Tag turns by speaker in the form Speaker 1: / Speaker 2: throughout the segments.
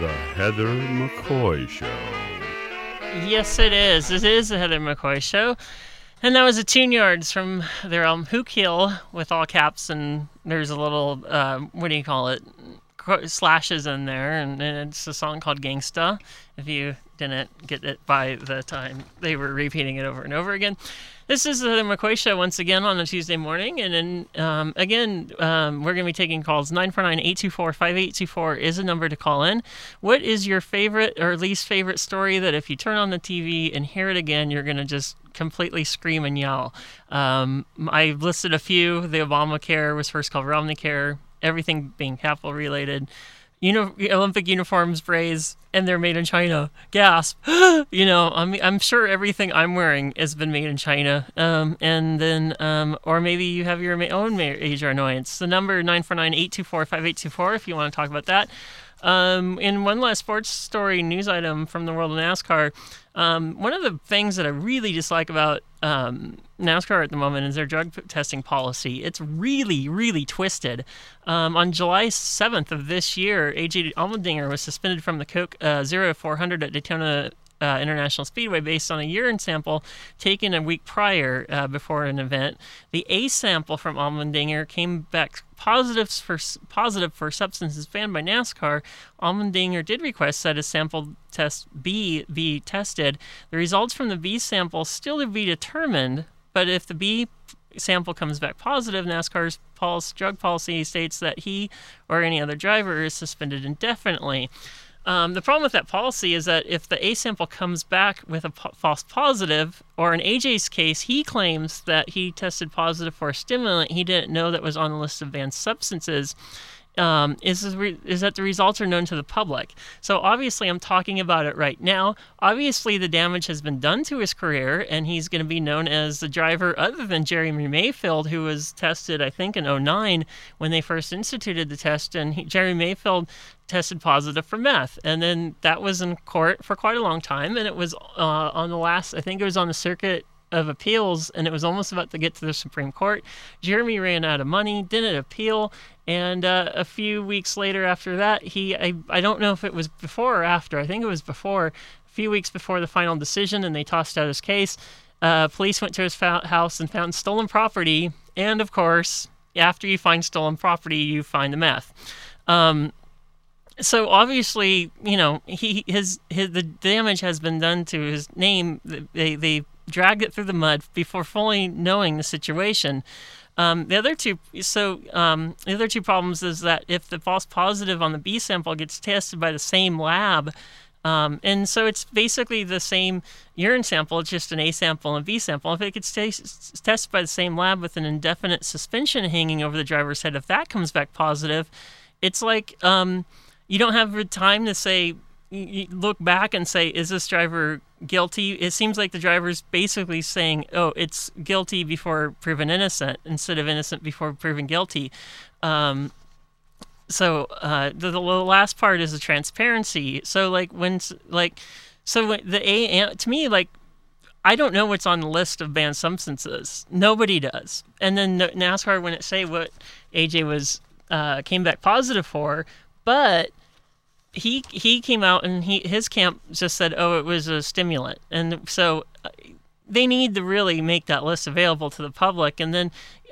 Speaker 1: The Heather McCoy Show.
Speaker 2: Yes, it is. It is the Heather McCoy Show. And that was a tUnE-yArDs from their album Who Kill with all caps, and there's a little, uh, what do you call it? Slashes in there, and, it's a song called Gangsta. If you didn't get it by the time they were repeating it over and over again. This is the McCoy Show once again on a Tuesday morning. And then um, again, um, we're going to be taking calls. 949 824 5824 is a number to call in. What is your favorite or least favorite story that if you turn on the TV and hear it again, you're going to just completely scream and yell? Um, I listed a few. The Obamacare was first called Romney Care, everything being capital related. Uni- Olympic uniforms phrase, and they're made in China. Gasp! you know, I'm I'm sure everything I'm wearing has been made in China. Um, and then, um, or maybe you have your own major annoyance. The number 949-824-5824 if you want to talk about that. Um, in one last sports story news item from the world of NASCAR, um, one of the things that I really dislike about um, NASCAR at the moment is their drug testing policy. It's really, really twisted. Um, on July 7th of this year, AJ Allmendinger was suspended from the Coke uh, 0 400 at Daytona uh, International Speedway based on a urine sample taken a week prior uh, before an event. The A sample from Allmendinger came back positive for positive for substances banned by NASCAR. Allmendinger did request that a sample test B be tested. The results from the B sample still to be determined, but if the B sample comes back positive, NASCAR's drug policy states that he or any other driver is suspended indefinitely. Um, the problem with that policy is that if the A sample comes back with a po- false positive, or in AJ's case, he claims that he tested positive for a stimulant he didn't know that was on the list of banned substances um, is is that the results are known to the public. So obviously, I'm talking about it right now. Obviously, the damage has been done to his career, and he's going to be known as the driver other than Jeremy Mayfield, who was tested, I think, in 09 when they first instituted the test, and he, Jeremy Mayfield tested positive for meth, and then that was in court for quite a long time, and it was uh, on the last, I think it was on the circuit of appeals and it was almost about to get to the Supreme Court. Jeremy ran out of money, didn't appeal, and uh, a few weeks later after that, he I, I don't know if it was before or after. I think it was before, a few weeks before the final decision, and they tossed out his case. Uh, police went to his house and found stolen property, and of course, after you find stolen property, you find the meth. Um, so obviously, you know, he his, his the damage has been done to his name. They they dragged it through the mud before fully knowing the situation. Um, the other two, so um, the other two problems is that if the false positive on the B sample gets tested by the same lab, um, and so it's basically the same urine sample, it's just an A sample and a B sample. If it gets t- tested by the same lab with an indefinite suspension hanging over the driver's head, if that comes back positive, it's like um, you don't have the time to say, look back and say, is this driver guilty. It seems like the driver's basically saying, "Oh, it's guilty before proven innocent," instead of innocent before proven guilty. Um, so uh, the, the last part is the transparency. So like when like so the A to me like I don't know what's on the list of banned substances. Nobody does. And then NASCAR wouldn't say what AJ was uh, came back positive for, but he he came out and he his camp just said, "Oh, it was a stimulant," and so uh, they need to really make that list available to the public. And then,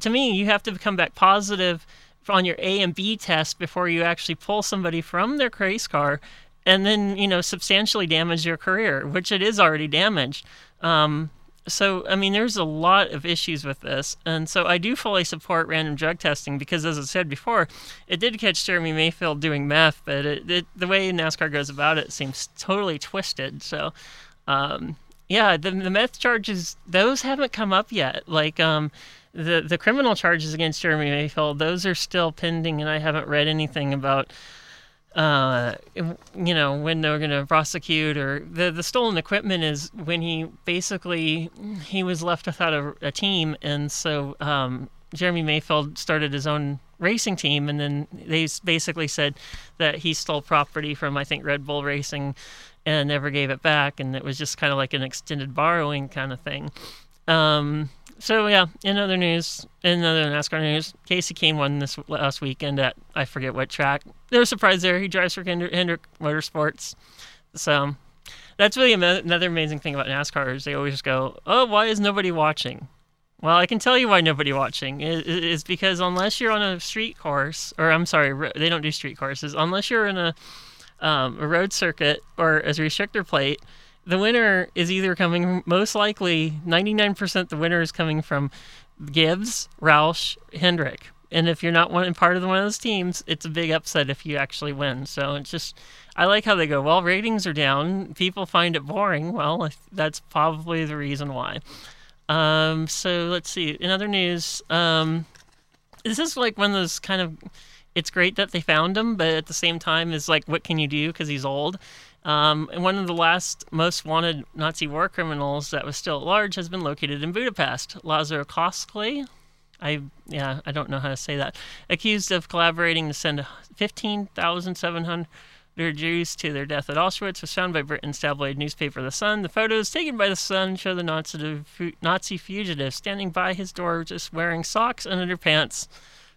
Speaker 2: to me, you have to come back positive on your A and B test before you actually pull somebody from their race car, and then you know substantially damage your career, which it is already damaged. Um, so I mean, there's a lot of issues with this, and so I do fully support random drug testing because, as I said before, it did catch Jeremy Mayfield doing meth, but it, it, the way NASCAR goes about it seems totally twisted. So, um, yeah, the, the meth charges those haven't come up yet. Like um, the the criminal charges against Jeremy Mayfield, those are still pending, and I haven't read anything about uh, you know, when they're going to prosecute or the the stolen equipment is when he basically he was left without a, a team, and so um, Jeremy Mayfield started his own racing team, and then they basically said that he stole property from I think Red Bull Racing and never gave it back, and it was just kind of like an extended borrowing kind of thing. Um, so yeah, in other news, in other NASCAR news, Kasey Kahne won this last weekend at I forget what track. No surprise there. He drives for Hendrick, Hendrick Motorsports. So that's really another amazing thing about NASCAR is they always go, "Oh, why is nobody watching?" Well, I can tell you why nobody watching is, because unless you're on a street course, or I'm sorry, they don't do street courses. Unless you're in a um, a road circuit or as a restrictor plate, the winner is either coming most likely 99% the winner is coming from Gibbs, Roush, Hendrick. And if you're not one part of one of those teams, it's a big upset if you actually win. So it's just I like how they go, well, ratings are down, people find it boring. Well, that's probably the reason why. Um, so let's see. In other news, um, this is like one of those kind of it's great that they found him, but at the same time, is like, what can you do because he's old? Um, and one of the last most wanted Nazi war criminals that was still at large has been located in Budapest. Lazar Koszalai, I yeah, I don't know how to say that. Accused of collaborating to send 15,700 Jews to their death at Auschwitz was found by Britain's tabloid newspaper The Sun. The photos taken by The Sun show the Nazi, Nazi fugitive standing by his door just wearing socks and underpants.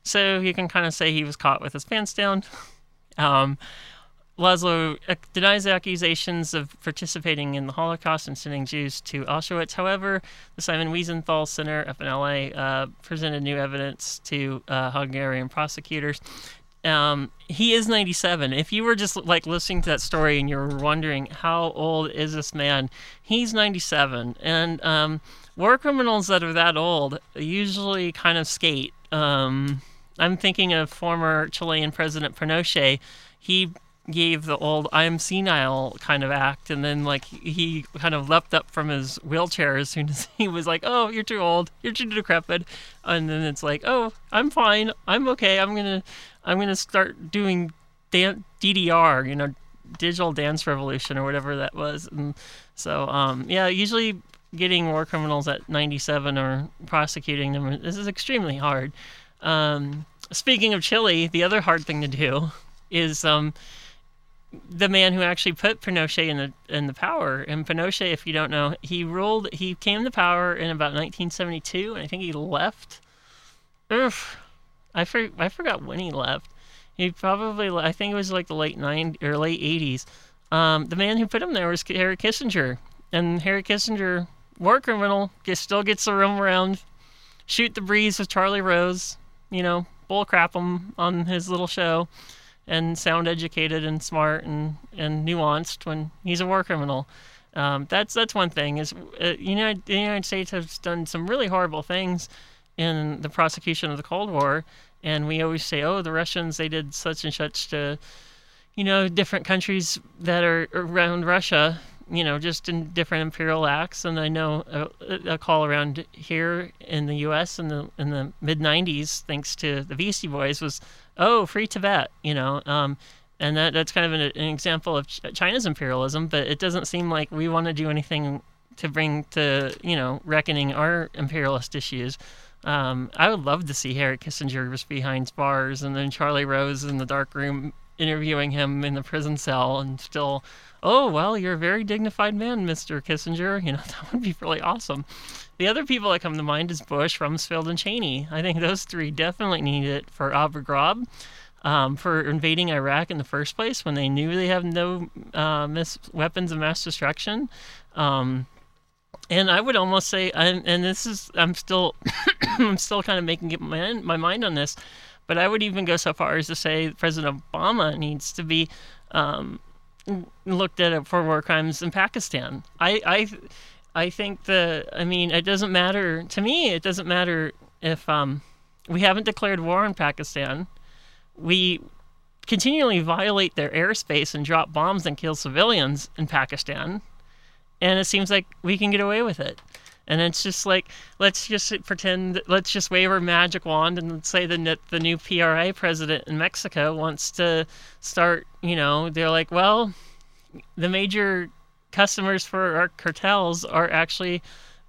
Speaker 2: So you can kind of say he was caught with his pants down. Um, Laszlo denies accusations of participating in the Holocaust and sending Jews to Auschwitz. However, the Simon Wiesenthal Center up in LA uh, presented new evidence to uh, Hungarian prosecutors. Um, he is 97. If you were just like listening to that story and you're wondering how old is this man, he's 97. And um, war criminals that are that old usually kind of skate. Um, I'm thinking of former Chilean President Pinochet. He gave the old I'm senile kind of act and then like he kind of leapt up from his wheelchair as soon as he was like, Oh, you're too old, you're too decrepit and then it's like, Oh, I'm fine, I'm okay, I'm gonna I'm gonna start doing dan- DDR, you know, digital dance revolution or whatever that was. And so um yeah, usually getting war criminals at 97 or prosecuting them this is extremely hard. Um speaking of Chile, the other hard thing to do is um the man who actually put Pinochet in the in the power. And Pinochet, if you don't know, he ruled. He came to power in about 1972, and I think he left. Oof, I for, I forgot when he left. He probably I think it was like the late 90s or late 80s. Um, the man who put him there was Harry Kissinger, and Harry Kissinger, war criminal, just still gets the room around, shoot the breeze with Charlie Rose, you know, bullcrap him on his little show and sound educated and smart and, and nuanced when he's a war criminal. Um, that's that's one thing. Is uh, United, the United States has done some really horrible things in the prosecution of the Cold War, and we always say, oh, the Russians they did such and such to, you know, different countries that are around Russia, you know, just in different imperial acts. And I know a, a call around here in the U.S. in the in the mid '90s, thanks to the Beastie Boys, was oh, free Tibet, you know. Um, and that that's kind of an, an example of Ch- China's imperialism, but it doesn't seem like we want to do anything to bring to you know reckoning our imperialist issues. Um, I would love to see Harry Kissinger was behind bars, and then Charlie Rose in the dark room interviewing him in the prison cell, and still, oh well, you're a very dignified man, Mister Kissinger. You know that would be really awesome. The other people that come to mind is Bush, Rumsfeld, and Cheney. I think those three definitely need it for Abu Ghraib. Um, for invading Iraq in the first place when they knew they have no uh, miss weapons of mass destruction. Um, and I would almost say, and, and this is, I'm still, I'm still kind of making my, my mind on this, but I would even go so far as to say President Obama needs to be um, looked at for war crimes in Pakistan. I, I I think the I mean it doesn't matter to me. It doesn't matter if um, we haven't declared war on Pakistan. We continually violate their airspace and drop bombs and kill civilians in Pakistan, and it seems like we can get away with it. And it's just like let's just pretend, let's just wave our magic wand and say the the new PRI president in Mexico wants to start. You know, they're like, well, the major customers for our cartels are actually,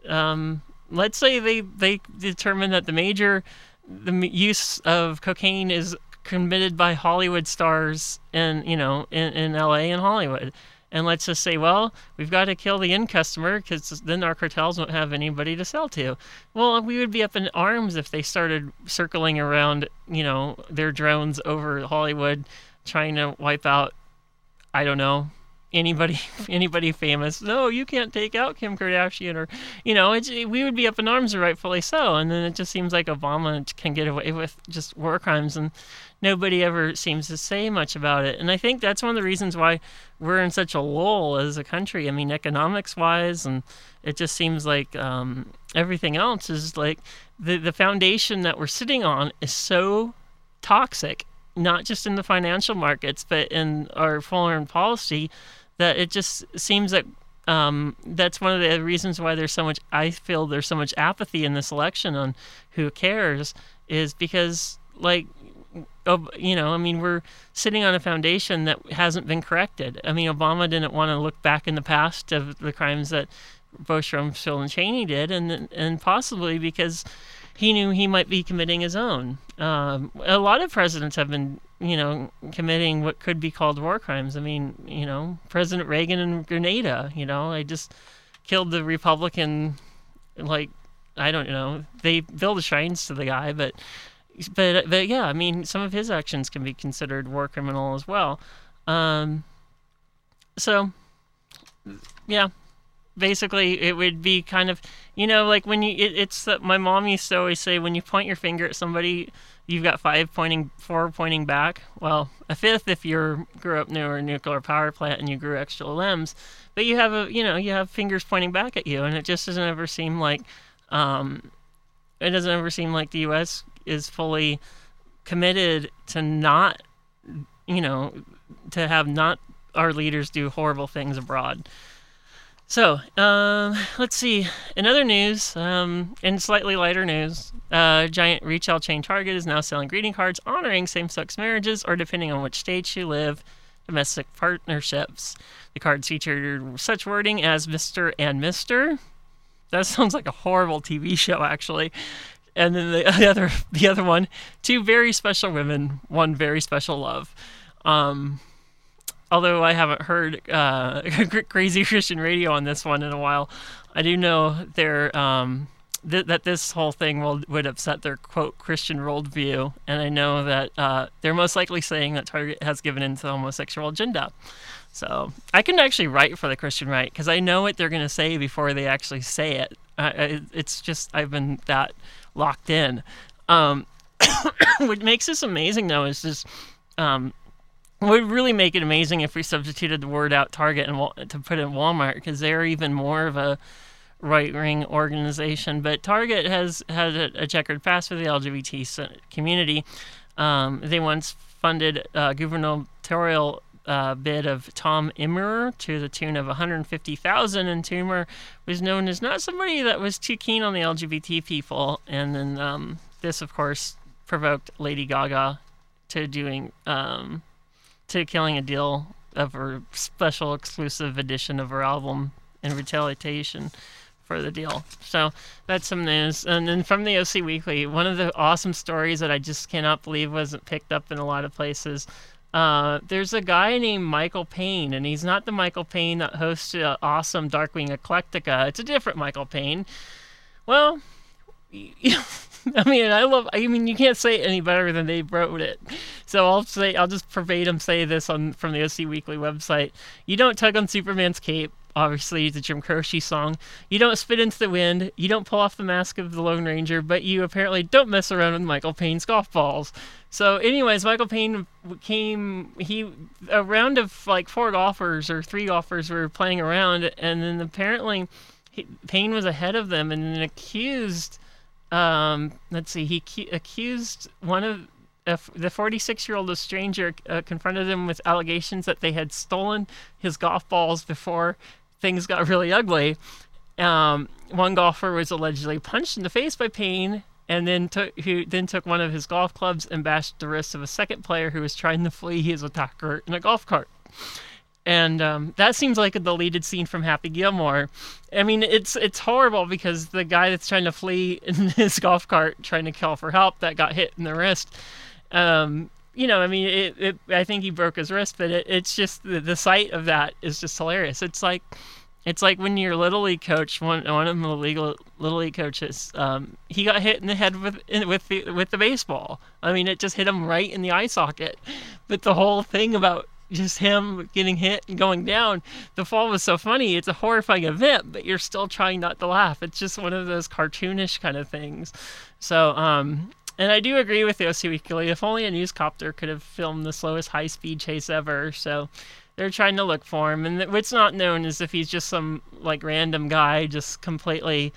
Speaker 2: um, let's say they they determine that the major the use of cocaine is committed by Hollywood stars in you know in, in LA and Hollywood. And let's just say, well, we've got to kill the end customer because then our cartels won't have anybody to sell to. Well, we would be up in arms if they started circling around, you know, their drones over Hollywood, trying to wipe out, I don't know, anybody anybody famous. No, you can't take out Kim Kardashian, or you know, we would be up in arms, rightfully so. And then it just seems like Obama can get away with just war crimes, and nobody ever seems to say much about it. And I think that's one of the reasons why we're in such a lull as a country. I mean, economics wise, and it just seems like um, everything else is like the the foundation that we're sitting on is so toxic not just in the financial markets, but in our foreign policy, that it just seems that um, that's one of the reasons why there's so much. I feel there's so much apathy in this election on who cares, is because like, you know, I mean, we're sitting on a foundation that hasn't been corrected. I mean, Obama didn't want to look back in the past of the crimes that Bush, Rumsfeld, and Cheney did, and and possibly because he knew he might be committing his own. Um, a lot of presidents have been, you know, committing what could be called war crimes. I mean, you know, President Reagan in Grenada, you know, I just killed the Republican, like, I don't know, they build shrines to the guy, but, but, but yeah, I mean, some of his actions can be considered war criminal as well. Um, so, yeah, basically it would be kind of you know like when you it, it's uh, my mom used to always say when you point your finger at somebody you've got five pointing four pointing back. Well a fifth if you grew up near a nuclear power plant and you grew extra limbs. But you have a you know you have fingers pointing back at you and it just doesn't ever seem like um it doesn't ever seem like the us is fully committed to not you know to have not our leaders do horrible things abroad so, um, let's see. In other news, um, in slightly lighter news, uh, giant retail chain Target is now selling greeting cards honoring same sex marriages or, depending on which state you live, domestic partnerships. The cards featured such wording as Mr. and Mr. That sounds like a horrible TV show, actually. And then the, the other, the other one, two very special women, one very special love. Um, although I haven't heard uh, crazy Christian radio on this one in a while, I do know there um, th- that this whole thing will would upset their quote Christian worldview, and I know that uh, they're most likely saying that Target has given in to the homosexual agenda. So I can actually write for the Christian right because I know what they're going to say before they actually say it. It's just I've been that locked in. Um, what makes this amazing though is just um, would really make it amazing if we substituted the word out Target and to put in Walmart because they're even more of a right wing organization. But Target has had a, checkered past for the LGBT community. Um, they once funded a gubernatorial uh, bid of Tom Emmer to the tune of 150,000, and Emmer was known as not somebody that was too keen on the LGBT people. And then um, this, of course, provoked Lady Gaga to doing um, to killing a deal of her special exclusive edition of her album in retaliation for the deal. So that's some news. And then from the OC Weekly, one of the awesome stories that I just cannot believe wasn't picked up in a lot of places. Uh, there's a guy named Michael Payne, and he's not the Michael Payne that hosts uh, awesome Darkwing Eclectica. It's a different Michael Payne. Well, I mean, I love. I mean, you can't say it any better than they wrote it. So I'll say, I'll just verbatim say this on from the OC Weekly website. You don't tug on Superman's cape. Obviously, the Jim Croce song. You don't spit into the wind. You don't pull off the mask of the Lone Ranger. But you apparently don't mess around with Michael Payne's golf balls. So, anyways, Michael Payne came. He a round of like four golfers or three golfers were playing around, and then apparently, Payne was ahead of them, and then accused um, let's see, he cu- accused one of uh, the 46 year old stranger uh, confronted him with allegations that they had stolen his golf balls before things got really ugly. Um, one golfer was allegedly punched in the face by Payne, and then took who then took one of his golf clubs and bashed the wrist of a second player who was trying to flee his attacker in a golf cart and um, that seems like a deleted scene from Happy Gilmore. I mean, it's it's horrible because the guy that's trying to flee in his golf cart, trying to call for help, that got hit in the wrist. Um, you know, I mean, it, it, I think he broke his wrist, but it, it's just the, the sight of that is just hilarious. It's like, it's like when your little league coach, one one of the legal little league coaches, um, he got hit in the head with with the with the baseball. I mean, it just hit him right in the eye socket. But the whole thing about just him getting hit and going down, the fall was so funny. It's a horrifying event, but you're still trying not to laugh. It's just one of those cartoonish kind of things. So, um, and I do agree with the OC Weekly. If only a newscopter could have filmed the slowest high speed chase ever. So they're trying to look for him. And what's not known is if he's just some like random guy just completely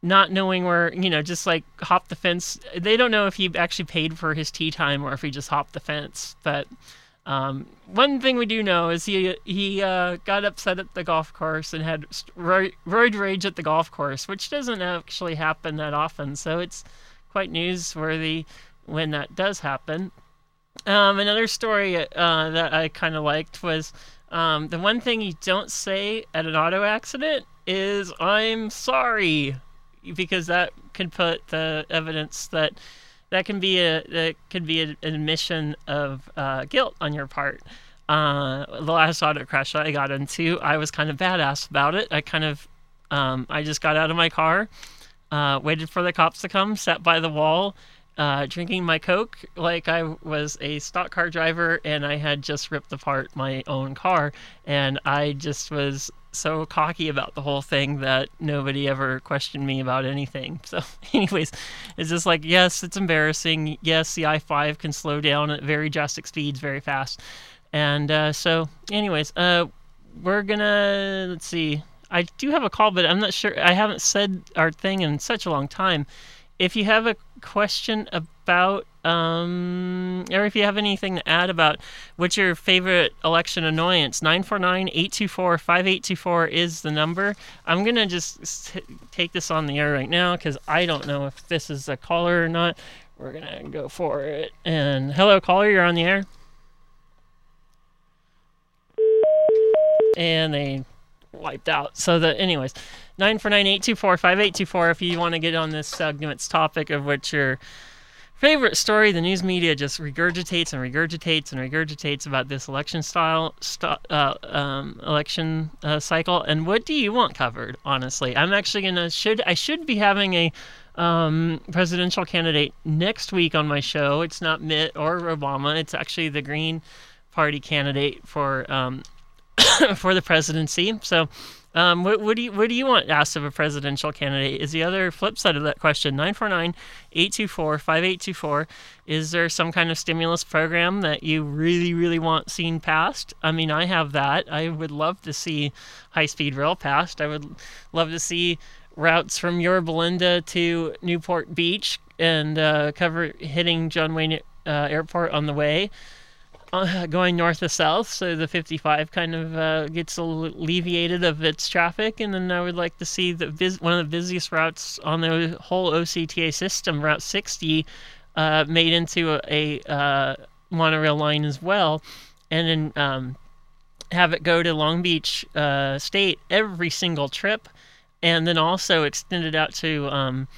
Speaker 2: not knowing where, you know, just like hop the fence. They don't know if he actually paid for his tea time or if he just hopped the fence. But um, one thing we do know is he he uh, got upset at the golf course and had roid rage at the golf course, which doesn't actually happen that often. So it's quite newsworthy when that does happen. Um, another story uh, that I kind of liked was um, the one thing you don't say at an auto accident is "I'm sorry," because that could put the evidence that that can be a that could be an admission of uh, guilt on your part. Uh, the last auto crash I got into, I was kind of badass about it. I kind of um, I just got out of my car uh, waited for the cops to come, sat by the wall, uh, drinking my Coke like I was a stock car driver and I had just ripped apart my own car. And I just was so cocky about the whole thing that nobody ever questioned me about anything. So, anyways, it's just like, yes, it's embarrassing. Yes, the i 5 can slow down at very drastic speeds very fast. And uh, so, anyways, uh, we're gonna, let's see, I do have a call, but I'm not sure. I haven't said our thing in such a long time. If you have a question about, um, or if you have anything to add about what's your favorite election annoyance, 949 824 5824 is the number. I'm going to just take this on the air right now because I don't know if this is a caller or not. We're going to go for it. And hello, caller, you're on the air. And they wiped out. So the anyways, nine four nine eight two four five eight two four. If you want to get on this segment's topic of which your favorite story the news media just regurgitates and regurgitates and regurgitates about this election style st- uh, um, election uh, cycle and what do you want covered honestly i'm actually gonna should i should be having a um, presidential candidate next week on my show it's not mitt or obama it's actually the green party candidate for um, for the presidency. So, um, what, what, do you what do you want asked of a presidential candidate? Is the other flip side of that question 949-824-5824? Is there some kind of stimulus program that you really really want seen passed? I mean, I have that. I would love to see high speed rail passed. I would love to see routes from Yorba Linda to Newport Beach and uh, cover hitting John Wayne uh, Airport on the way going north to south, so the 55 kind of uh, gets alleviated of its traffic. And then I would like to see the vis- one of the busiest routes on the whole OCTA system, Route 60, uh, made into a, a uh, monorail line as well, and then um, have it go to Long Beach uh, State every single trip, and then also extend it out to um,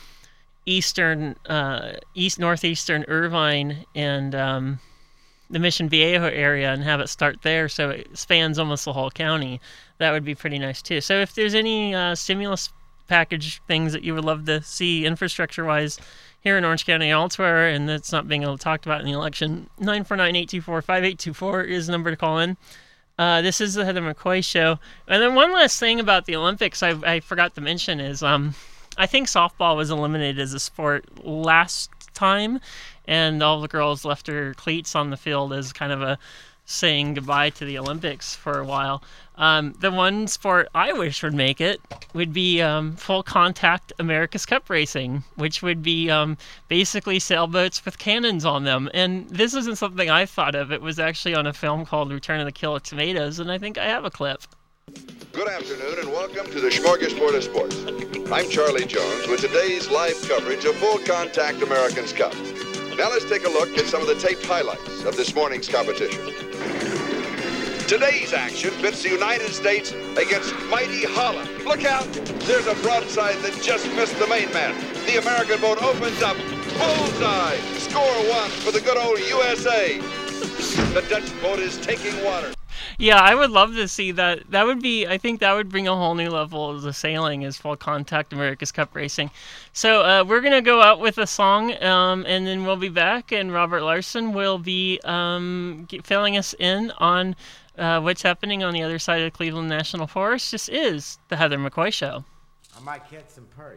Speaker 2: eastern, uh, east northeastern Irvine and. Um, the Mission Viejo area and have it start there so it spans almost the whole county. That would be pretty nice too. So if there's any uh, stimulus package things that you would love to see infrastructure wise here in Orange County and elsewhere, and that's not being talked about in the election, 949 824 5824 is the number to call in. Uh, this is the Heather McCoy show. And then one last thing about the Olympics I, I forgot to mention is um, I think softball was eliminated as a sport last time, and all the girls left their cleats on the field as kind of a saying goodbye to the Olympics for a while. Um, the one sport I wish would make it would be um, full contact America's Cup racing, which would be um, basically sailboats with cannons on them. And this isn't something I thought of. It was actually on a film called Return of the Killer Tomatoes, and I think I have a clip.
Speaker 3: Good afternoon and welcome to the Smorgasbord of Sports. I'm Charlie Jones with today's live coverage of Full Contact Americans Cup. Now let's take a look at some of the taped highlights of this morning's competition. Today's action pits the United States against mighty Holland. Look out! There's a broadside that just missed the main man. The American boat opens up. Bullseye! Score one for the good old USA. The Dutch boat is taking water.
Speaker 2: Yeah, I would love to see that. That would be, I think that would bring a whole new level of the sailing as full contact America's Cup racing. So uh, we're going to go out with a song um, and then we'll be back, and Robert Larson will be um, filling us in on uh, what's happening on the other side of the Cleveland National Forest. This is the Heather McCoy Show.
Speaker 4: I might catch some perch.